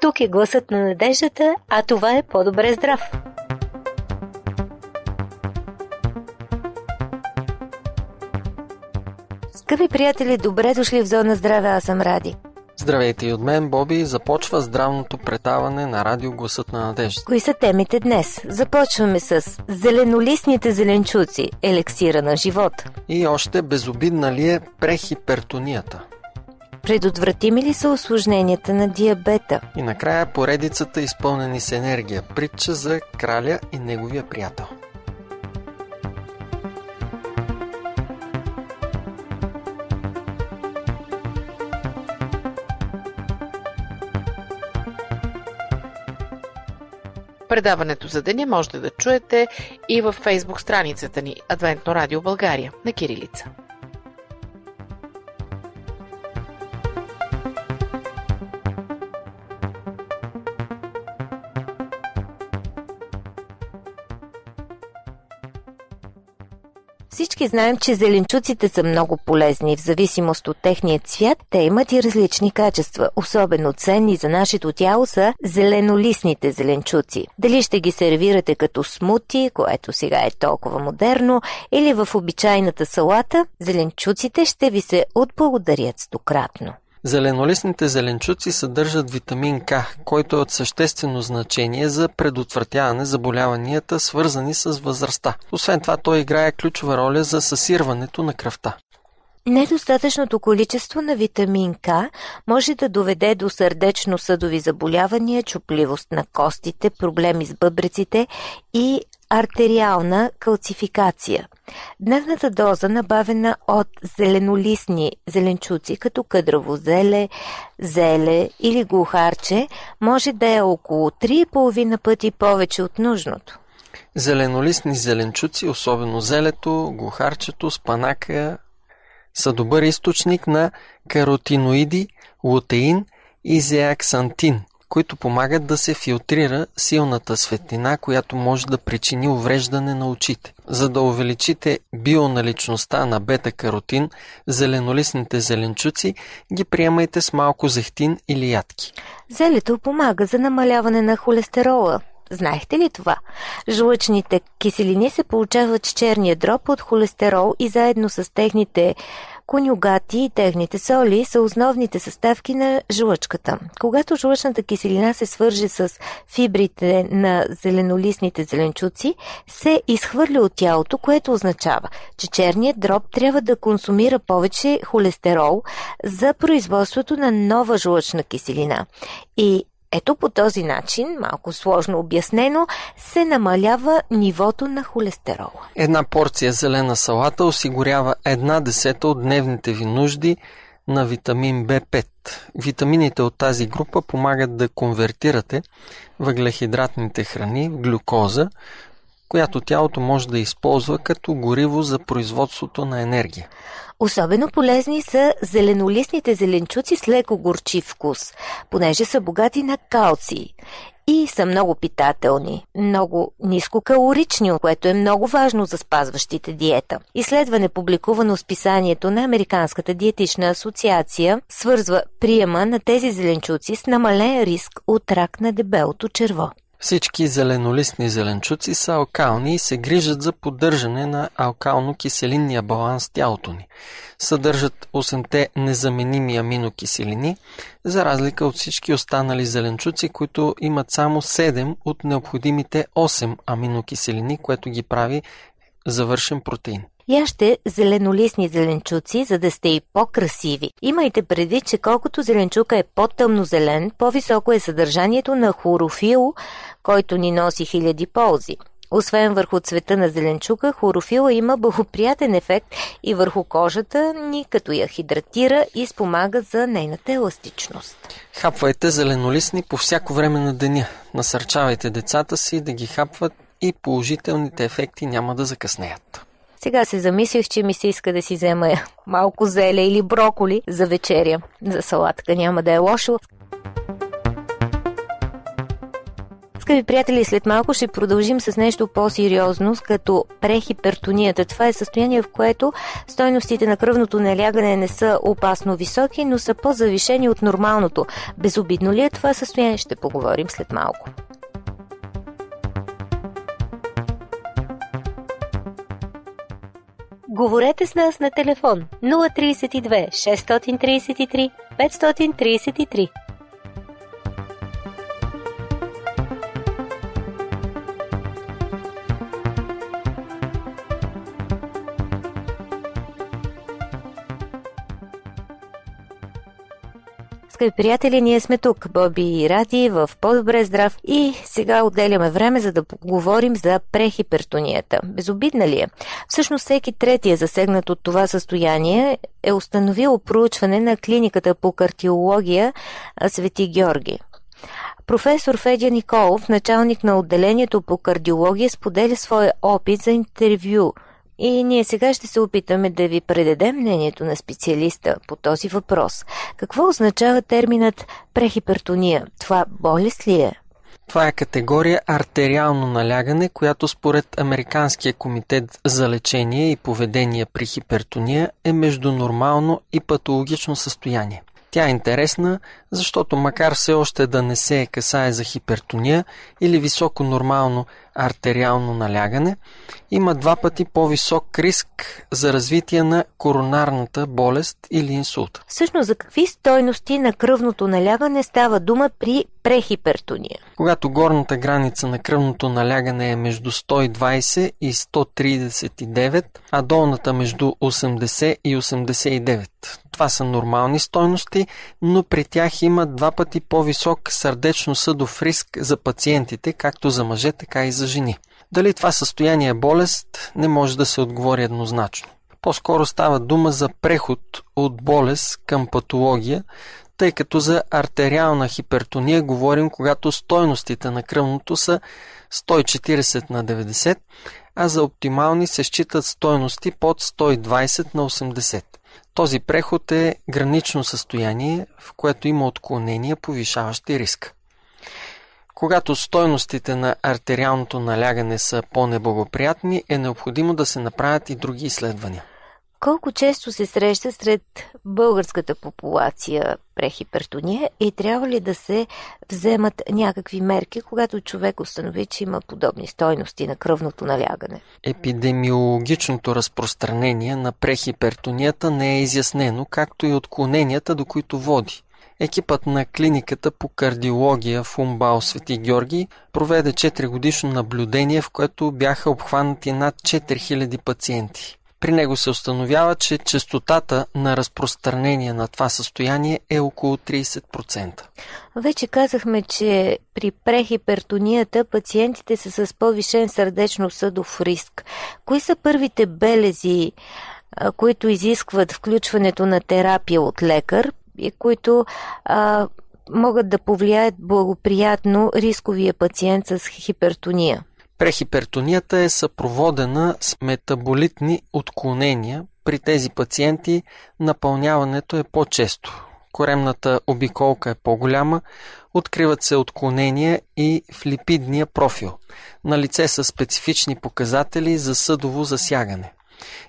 Тук е гласът на надеждата, а това е по-добре здрав. Скъпи приятели, добре дошли в Зона Здраве, аз съм Ради. Здравейте и от мен, Боби. Започва здравното предаване на радио Гласът на надежда. Кои са темите днес? Започваме с зеленолистните зеленчуци, елексира на живот. И още безобидна ли е прехипертонията? Предотвратими ли са осложненията на диабета? И накрая поредицата изпълнени с енергия. Притча за краля и неговия приятел. Предаването за деня можете да чуете и във фейсбук страницата ни Адвентно радио България на Кирилица. Всички знаем, че зеленчуците са много полезни. В зависимост от техния цвят, те имат и различни качества. Особено ценни за нашето тяло са зеленолистните зеленчуци. Дали ще ги сервирате като смути, което сега е толкова модерно, или в обичайната салата, зеленчуците ще ви се отблагодарят стократно. Зеленолистните зеленчуци съдържат витамин К, който е от съществено значение за предотвратяване заболяванията, свързани с възрастта. Освен това, той играе ключова роля за съсирването на кръвта. Недостатъчното количество на витамин К може да доведе до сърдечно-съдови заболявания, чупливост на костите, проблеми с бъбреците и артериална калцификация. Дневната доза, набавена от зеленолистни зеленчуци, като къдрово зеле, зеле или глухарче, може да е около 3,5 пъти повече от нужното. Зеленолистни зеленчуци, особено зелето, глухарчето, спанака, са добър източник на каротиноиди, лутеин и зеаксантин, които помагат да се филтрира силната светлина, която може да причини увреждане на очите. За да увеличите бионаличността на бета-каротин, зеленолистните зеленчуци ги приемайте с малко зехтин или ядки. Зелето помага за намаляване на холестерола. Знаехте ли това? Жлъчните киселини се получават с черния дроб от холестерол и заедно с техните конюгати и техните соли са основните съставки на жлъчката. Когато жлъчната киселина се свърже с фибрите на зеленолистните зеленчуци, се изхвърля от тялото, което означава, че черният дроб трябва да консумира повече холестерол за производството на нова жлъчна киселина. И ето по този начин, малко сложно обяснено, се намалява нивото на холестерола. Една порция зелена салата осигурява една десета от дневните ви нужди на витамин В5. Витамините от тази група помагат да конвертирате въглехидратните храни в глюкоза, която тялото може да използва като гориво за производството на енергия. Особено полезни са зеленолистните зеленчуци с леко горчив вкус, понеже са богати на калций и са много питателни, много нискокалорични, което е много важно за спазващите диета. Изследване, публикувано в списанието на Американската диетична асоциация, свързва приема на тези зеленчуци с намален риск от рак на дебелото черво. Всички зеленолистни зеленчуци са алкални и се грижат за поддържане на алкално-киселинния баланс в тялото ни. Съдържат 8-те незаменими аминокиселини, за разлика от всички останали зеленчуци, които имат само 7 от необходимите 8 аминокиселини, което ги прави завършен протеин. Яще зеленолистни зеленчуци, за да сте и по-красиви. Имайте предвид, че колкото зеленчука е по-тъмно зелен, по-високо е съдържанието на хлорофил, който ни носи хиляди ползи. Освен върху цвета на зеленчука, хлорофила има благоприятен ефект и върху кожата ни, като я хидратира и спомага за нейната еластичност. Хапвайте зеленолистни по всяко време на деня. Насърчавайте децата си да ги хапват и положителните ефекти няма да закъснеят. Сега се замислих, че ми се иска да си взема малко зеле или броколи за вечеря. За салатка няма да е лошо. Скъпи приятели, след малко ще продължим с нещо по-сериозно, като прехипертонията. Това е състояние, в което стойностите на кръвното налягане не са опасно високи, но са по-завишени от нормалното. Безобидно ли е това състояние? Ще поговорим след малко. Говорете с нас на телефон 032 633 533. Скъпи приятели, ние сме тук, Боби и Ради, в По-добре здрав и сега отделяме време, за да поговорим за прехипертонията. Безобидна ли е? Всъщност всеки третия засегнат от това състояние е установил проучване на клиниката по кардиология Свети Георги. Професор Федя Николов, началник на отделението по кардиология, споделя своя опит за интервю – и ние сега ще се опитаме да ви предадем мнението на специалиста по този въпрос. Какво означава терминът прехипертония? Това болест ли е? Това е категория артериално налягане, която според Американския комитет за лечение и поведение при хипертония е между нормално и патологично състояние. Тя е интересна, защото макар все още да не се касае за хипертония или високо нормално артериално налягане, има два пъти по-висок риск за развитие на коронарната болест или инсулт. Всъщност за какви стойности на кръвното налягане става дума при прехипертония? Когато горната граница на кръвното налягане е между 120 и 139, а долната между 80 и 89. Това са нормални стойности, но при тях има два пъти по-висок сърдечно-съдов риск за пациентите, както за мъже, така и за жени. Дали това състояние е болест, не може да се отговори еднозначно. По-скоро става дума за преход от болест към патология, тъй като за артериална хипертония говорим, когато стойностите на кръвното са 140 на 90, а за оптимални се считат стойности под 120 на 80. Този преход е гранично състояние, в което има отклонения, повишаващи риск. Когато стойностите на артериалното налягане са по-неблагоприятни, е необходимо да се направят и други изследвания. Колко често се среща сред българската популация прехипертония и трябва ли да се вземат някакви мерки, когато човек установи, че има подобни стойности на кръвното налягане? Епидемиологичното разпространение на прехипертонията не е изяснено, както и отклоненията, до които води. Екипът на клиниката по кардиология в Умбал Свети Георги проведе 4 годишно наблюдение, в което бяха обхванати над 4000 пациенти. При него се установява, че частотата на разпространение на това състояние е около 30%. Вече казахме, че при прехипертонията пациентите са с повишен сърдечно-съдов риск. Кои са първите белези, които изискват включването на терапия от лекар и които а, могат да повлияят благоприятно рисковия пациент с хипертония? Прехипертонията е съпроводена с метаболитни отклонения. При тези пациенти напълняването е по-често. Коремната обиколка е по-голяма, откриват се отклонения и в липидния профил. На лице са специфични показатели за съдово засягане.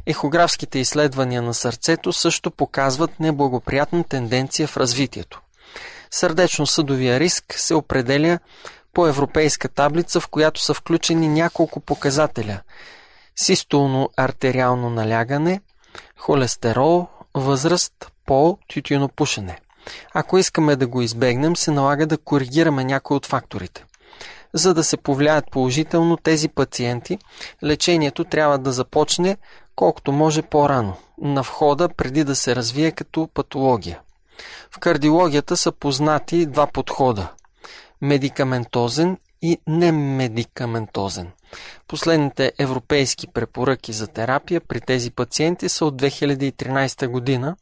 Ехографските изследвания на сърцето също показват неблагоприятна тенденция в развитието. Сърдечно-съдовия риск се определя по европейска таблица, в която са включени няколко показателя – систолно-артериално налягане, холестерол, възраст, пол, тютюнопушене. Ако искаме да го избегнем, се налага да коригираме някои от факторите. За да се повлияят положително тези пациенти, лечението трябва да започне колкото може по-рано, на входа преди да се развие като патология. В кардиологията са познати два подхода медикаментозен и немедикаментозен. Последните европейски препоръки за терапия при тези пациенти са от 2013 година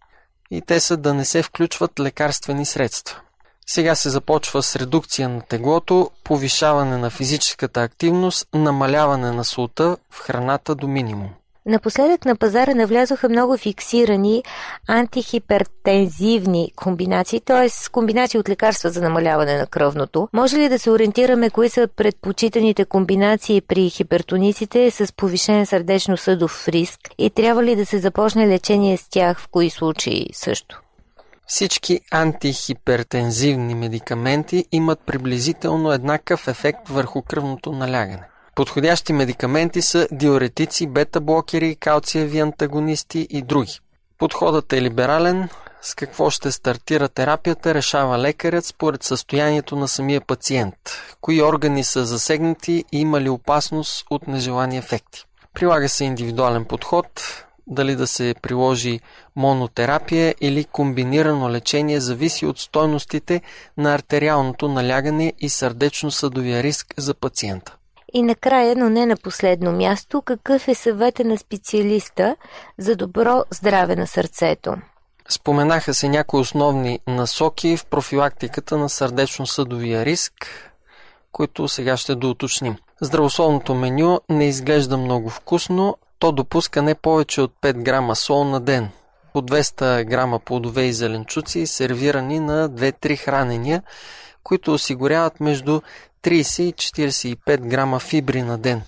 и те са да не се включват лекарствени средства. Сега се започва с редукция на теглото, повишаване на физическата активност, намаляване на солта в храната до минимум. Напоследък на пазара навлязоха много фиксирани антихипертензивни комбинации, т.е. комбинации от лекарства за намаляване на кръвното. Може ли да се ориентираме кои са предпочитаните комбинации при хипертониците с повишен сърдечно-съдов риск и трябва ли да се започне лечение с тях в кои случаи също? Всички антихипертензивни медикаменти имат приблизително еднакъв ефект върху кръвното налягане. Подходящи медикаменти са диуретици, бета-блокери, калциеви антагонисти и други. Подходът е либерален, с какво ще стартира терапията, решава лекарят според състоянието на самия пациент, кои органи са засегнати и има ли опасност от нежелани ефекти. Прилага се индивидуален подход, дали да се приложи монотерапия или комбинирано лечение зависи от стойностите на артериалното налягане и сърдечно-съдовия риск за пациента. И накрая, но не на последно място, какъв е съвета на специалиста за добро здраве на сърцето? Споменаха се някои основни насоки в профилактиката на сърдечно-съдовия риск, които сега ще доуточним. Здравословното меню не изглежда много вкусно, то допуска не повече от 5 грама сол на ден, по 200 грама плодове и зеленчуци, сервирани на 2-3 хранения, които осигуряват между 30 и 45 грама фибри на ден.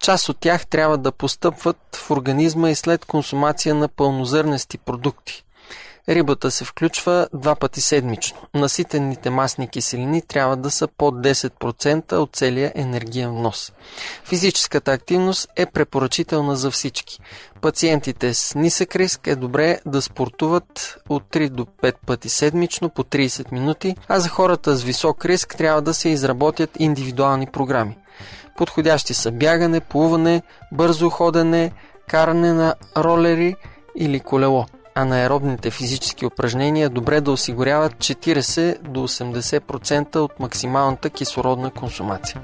Част от тях трябва да постъпват в организма и след консумация на пълнозърнести продукти. Рибата се включва два пъти седмично. Наситените масни киселини трябва да са под 10% от целия енергиен внос. Физическата активност е препоръчителна за всички. Пациентите с нисък риск е добре да спортуват от 3 до 5 пъти седмично по 30 минути, а за хората с висок риск трябва да се изработят индивидуални програми. Подходящи са бягане, плуване, бързо ходене, каране на ролери или колело анаеробните физически упражнения добре да осигуряват 40 до 80% от максималната кислородна консумация.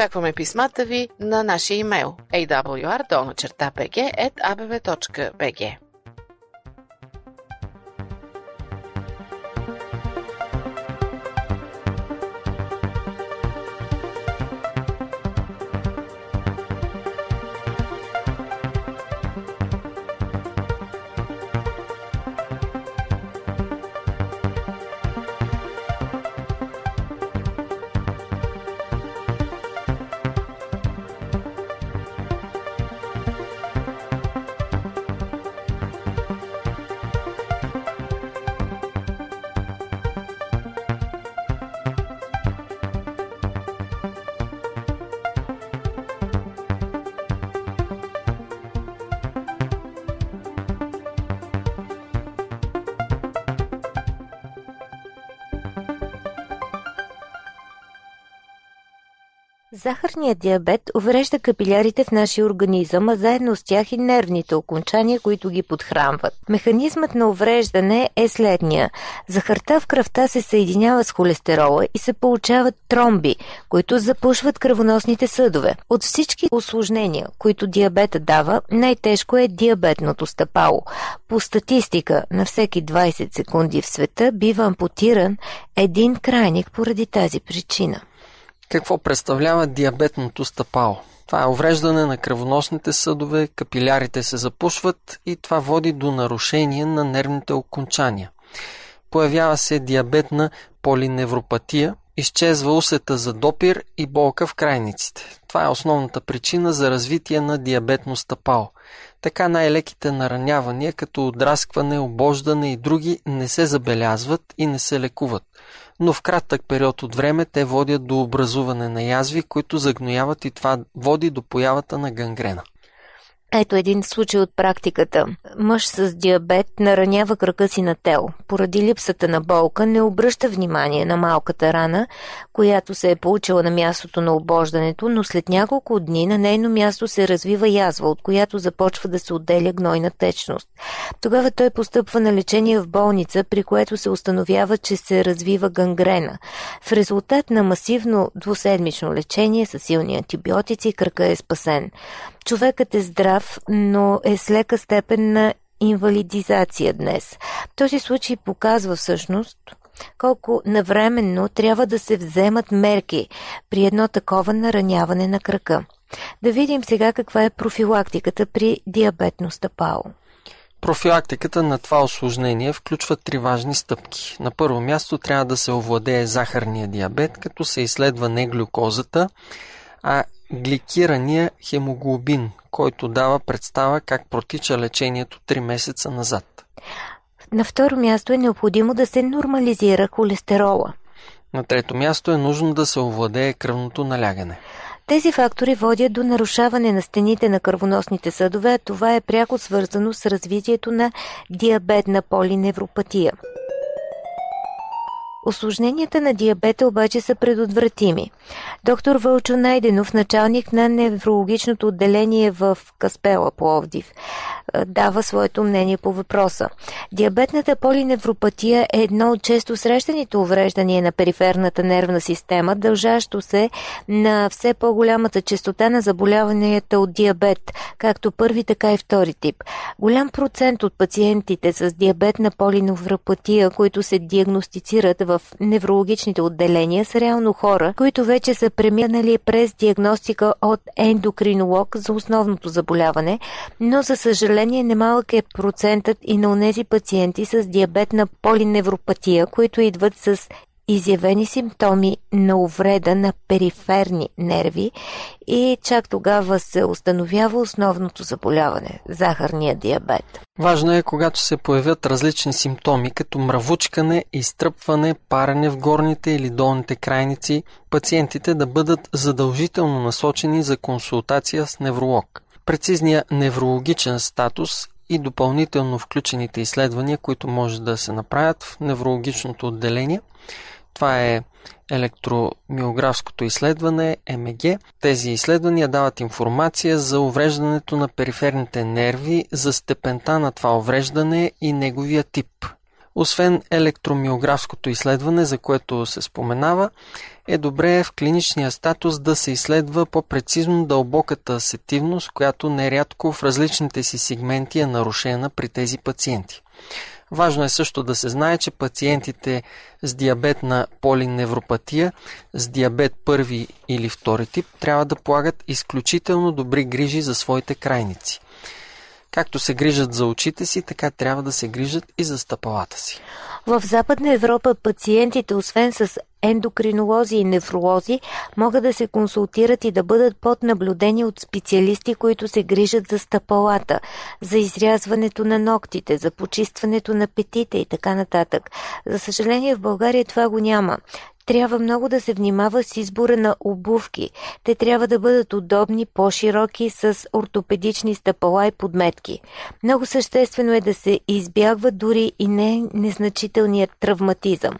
Очакваме писмата ви на нашия имейл awr.bg.abv.bg Захарният диабет уврежда капилярите в нашия организъм, а заедно с тях и нервните окончания, които ги подхранват. Механизмът на увреждане е следния. Захарта в кръвта се съединява с холестерола и се получават тромби, които запушват кръвоносните съдове. От всички осложнения, които диабета дава, най-тежко е диабетното стъпало. По статистика, на всеки 20 секунди в света бива ампутиран един крайник поради тази причина. Какво представлява диабетното стъпало? Това е увреждане на кръвоносните съдове, капилярите се запушват и това води до нарушение на нервните окончания. Появява се диабетна полиневропатия, изчезва усета за допир и болка в крайниците. Това е основната причина за развитие на диабетно стъпало. Така най-леките наранявания, като отраскване, обождане и други, не се забелязват и не се лекуват но в кратък период от време те водят до образуване на язви, които загнояват и това води до появата на гангрена. Ето един случай от практиката. Мъж с диабет наранява крака си на тел. Поради липсата на болка не обръща внимание на малката рана, която се е получила на мястото на обождането, но след няколко дни на нейно място се развива язва, от която започва да се отделя гнойна течност. Тогава той постъпва на лечение в болница, при което се установява, че се развива гангрена. В резултат на масивно двуседмично лечение с силни антибиотици крака е спасен. Човекът е здрав, но е с лека степен на инвалидизация днес. Този случай показва всъщност колко навременно трябва да се вземат мерки при едно такова нараняване на крака. Да видим сега каква е профилактиката при диабетно стъпало. Профилактиката на това осложнение включва три важни стъпки. На първо място трябва да се овладее захарния диабет, като се изследва не глюкозата, а гликирания хемоглобин, който дава представа как протича лечението 3 месеца назад. На второ място е необходимо да се нормализира холестерола. На трето място е нужно да се овладее кръвното налягане. Тези фактори водят до нарушаване на стените на кръвоносните съдове, а това е пряко свързано с развитието на диабетна полиневропатия. Осложненията на диабета обаче са предотвратими. Доктор Вълчо Найденов, началник на неврологичното отделение в Каспела, Пловдив, дава своето мнение по въпроса. Диабетната полиневропатия е едно от често срещаните увреждания на периферната нервна система, дължащо се на все по-голямата частота на заболяванията от диабет, както първи, така и втори тип. Голям процент от пациентите с диабетна полиневропатия, които се диагностицират в неврологичните отделения, са реално хора, които вече са преминали през диагностика от ендокринолог за основното заболяване, но за съжаление немалък е процентът и на онези пациенти с диабетна полиневропатия, които идват с изявени симптоми на увреда на периферни нерви и чак тогава се установява основното заболяване – захарния диабет. Важно е, когато се появят различни симптоми, като мравучкане, изтръпване, парене в горните или долните крайници, пациентите да бъдат задължително насочени за консултация с невролог. Прецизният неврологичен статус и допълнително включените изследвания, които може да се направят в неврологичното отделение – това е електромиографското изследване МГ. Тези изследвания дават информация за увреждането на периферните нерви, за степента на това увреждане и неговия тип. Освен електромиографското изследване, за което се споменава, е добре в клиничния статус да се изследва по-прецизно дълбоката асетивност, която нерядко в различните си сегменти е нарушена при тези пациенти. Важно е също да се знае, че пациентите с диабет на полиневропатия, с диабет първи или втори тип, трябва да полагат изключително добри грижи за своите крайници. Както се грижат за очите си, така трябва да се грижат и за стъпалата си. В Западна Европа пациентите, освен с ендокринолози и нефролози, могат да се консултират и да бъдат под наблюдение от специалисти, които се грижат за стъпалата, за изрязването на ногтите, за почистването на петите и така нататък. За съжаление в България това го няма трябва много да се внимава с избора на обувки. Те трябва да бъдат удобни, по-широки, с ортопедични стъпала и подметки. Много съществено е да се избягва дори и не незначителният травматизъм.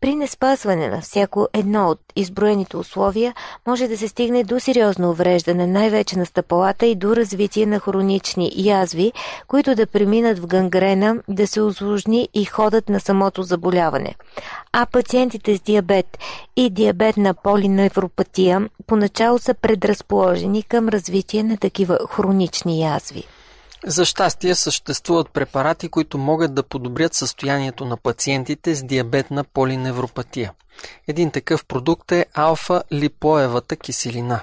При неспазване на всяко едно от изброените условия може да се стигне до сериозно увреждане, най-вече на стъпалата и до развитие на хронични язви, които да преминат в гангрена, да се осложни и ходът на самото заболяване. А пациентите с диабет и диабетна полиневропатия поначало са предразположени към развитие на такива хронични язви. За щастие съществуват препарати, които могат да подобрят състоянието на пациентите с диабетна полиневропатия. Един такъв продукт е алфа-липоевата киселина.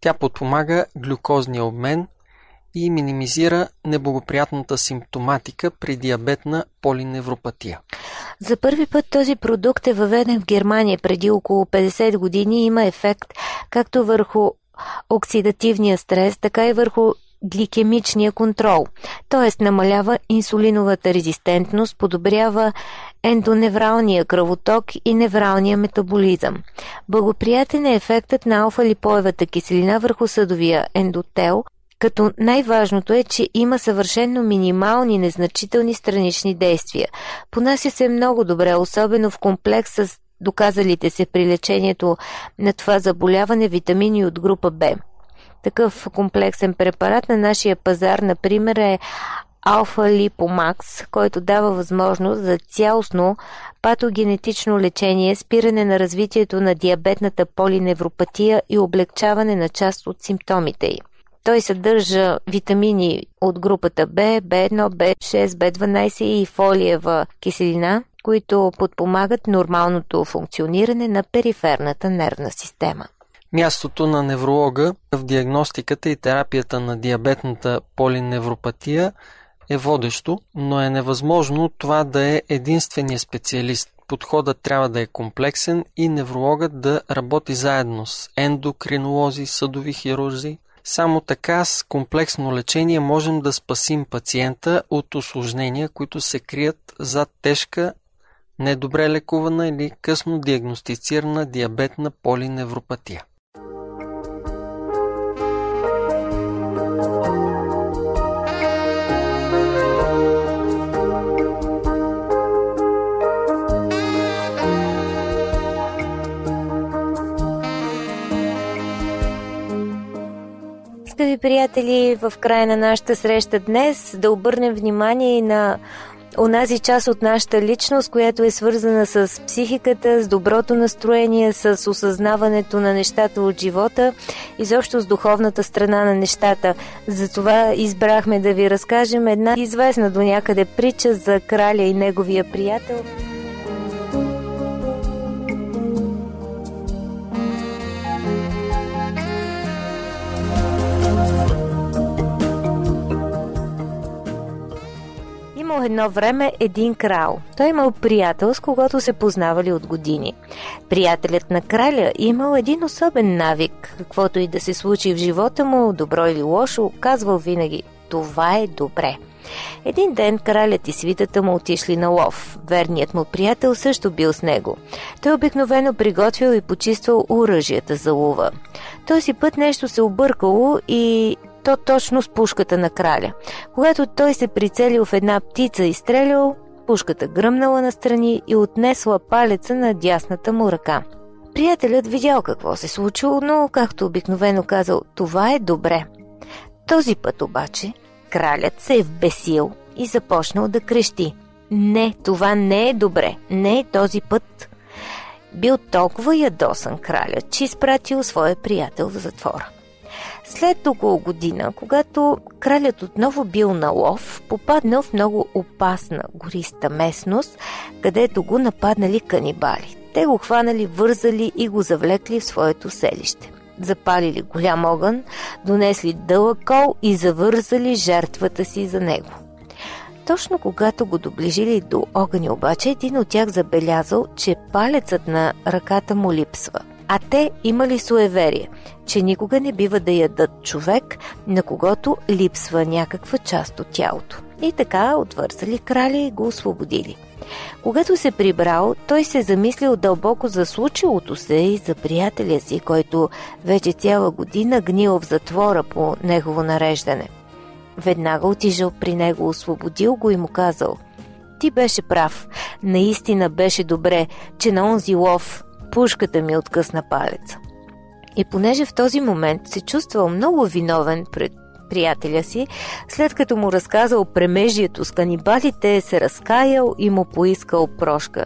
Тя подпомага глюкозния обмен и минимизира неблагоприятната симптоматика при диабетна полиневропатия. За първи път този продукт е въведен в Германия преди около 50 години и има ефект както върху оксидативния стрес, така и върху гликемичния контрол, т.е. намалява инсулиновата резистентност, подобрява ендоневралния кръвоток и невралния метаболизъм. Благоприятен е ефектът на алфа-липоевата киселина върху съдовия ендотел, като най-важното е, че има съвършенно минимални незначителни странични действия. Понася се много добре, особено в комплекс с доказалите се при лечението на това заболяване витамини от група Б. Такъв комплексен препарат на нашия пазар, например, е Алфа Липомакс, който дава възможност за цялостно патогенетично лечение, спиране на развитието на диабетната полиневропатия и облегчаване на част от симптомите й. Той съдържа витамини от групата B, B1, B6, B12 и фолиева киселина, които подпомагат нормалното функциониране на периферната нервна система. Мястото на невролога в диагностиката и терапията на диабетната полиневропатия е водещо, но е невъзможно това да е единствения специалист. Подходът трябва да е комплексен и неврологът да работи заедно с ендокринолози, съдови хирурзи. Само така с комплексно лечение можем да спасим пациента от осложнения, които се крият зад тежка, недобре лекувана или късно диагностицирана диабетна полиневропатия. Скъпи приятели, в края на нашата среща днес да обърнем внимание и на онази част от нашата личност, която е свързана с психиката, с доброто настроение, с осъзнаването на нещата от живота, изобщо с духовната страна на нещата. Затова избрахме да ви разкажем една известна до някъде притча за краля и неговия приятел – Едно време един крал. Той имал приятел, с когото се познавали от години. Приятелят на краля имал един особен навик. Каквото и да се случи в живота му, добро или лошо, казвал винаги «Това е добре». Един ден кралят и свитата му отишли на лов. Верният му приятел също бил с него. Той обикновено приготвил и почиствал оръжията за лова. Този път нещо се объркало и то точно с пушката на краля. Когато той се прицелил в една птица и стрелял, пушката гръмнала настрани и отнесла палеца на дясната му ръка. Приятелят видял какво се случило, но, както обикновено казал, това е добре. Този път обаче кралят се е вбесил и започнал да крещи. Не, това не е добре, не е този път. Бил толкова ядосан краля, че изпратил своя приятел в затвора. След около година, когато кралят отново бил на лов, попаднал в много опасна гориста местност, където го нападнали канибали. Те го хванали, вързали и го завлекли в своето селище. Запалили голям огън, донесли дълъг кол и завързали жертвата си за него. Точно когато го доближили до огъня обаче, един от тях забелязал, че палецът на ръката му липсва. А те имали суеверие, че никога не бива да ядат човек, на когото липсва някаква част от тялото. И така отвързали краля и го освободили. Когато се прибрал, той се замислил дълбоко за случилото се и за приятеля си, който вече цяла година гнил в затвора по негово нареждане. Веднага отижал при него, освободил го и му казал «Ти беше прав, наистина беше добре, че на онзи лов пушката ми откъсна палеца. И понеже в този момент се чувствал много виновен пред приятеля си, след като му разказал премежието с канибалите, се разкаял и му поискал прошка.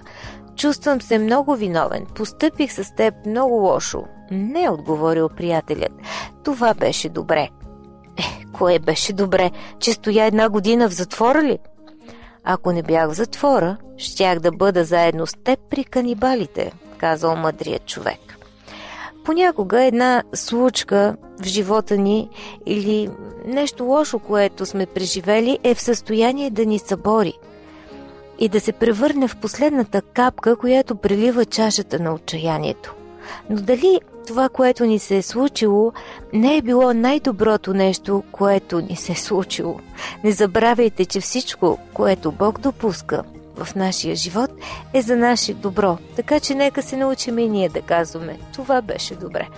Чувствам се много виновен. Постъпих с теб много лошо. Не, отговорил приятелят. Това беше добре. Е, кое беше добре? Че стоя една година в затвора ли? Ако не бях в затвора, щях да бъда заедно с теб при канибалите, казал мъдрият човек. Понякога една случка в живота ни или нещо лошо, което сме преживели, е в състояние да ни събори и да се превърне в последната капка, която прелива чашата на отчаянието. Но дали това, което ни се е случило, не е било най-доброто нещо, което ни се е случило? Не забравяйте, че всичко, което Бог допуска, в нашия живот е за наше добро. Така че нека се научим и ние да казваме това беше добре.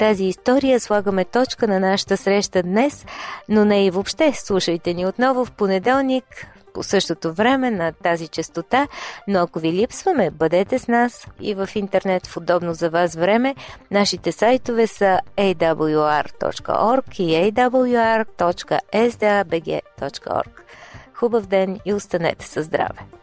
Тази история слагаме точка на нашата среща днес, но не и въобще. Слушайте ни отново в понеделник по същото време на тази частота, но ако ви липсваме, бъдете с нас и в интернет в удобно за вас време. Нашите сайтове са awr.org и awr.sdabg.org. Хубав ден и останете със здраве!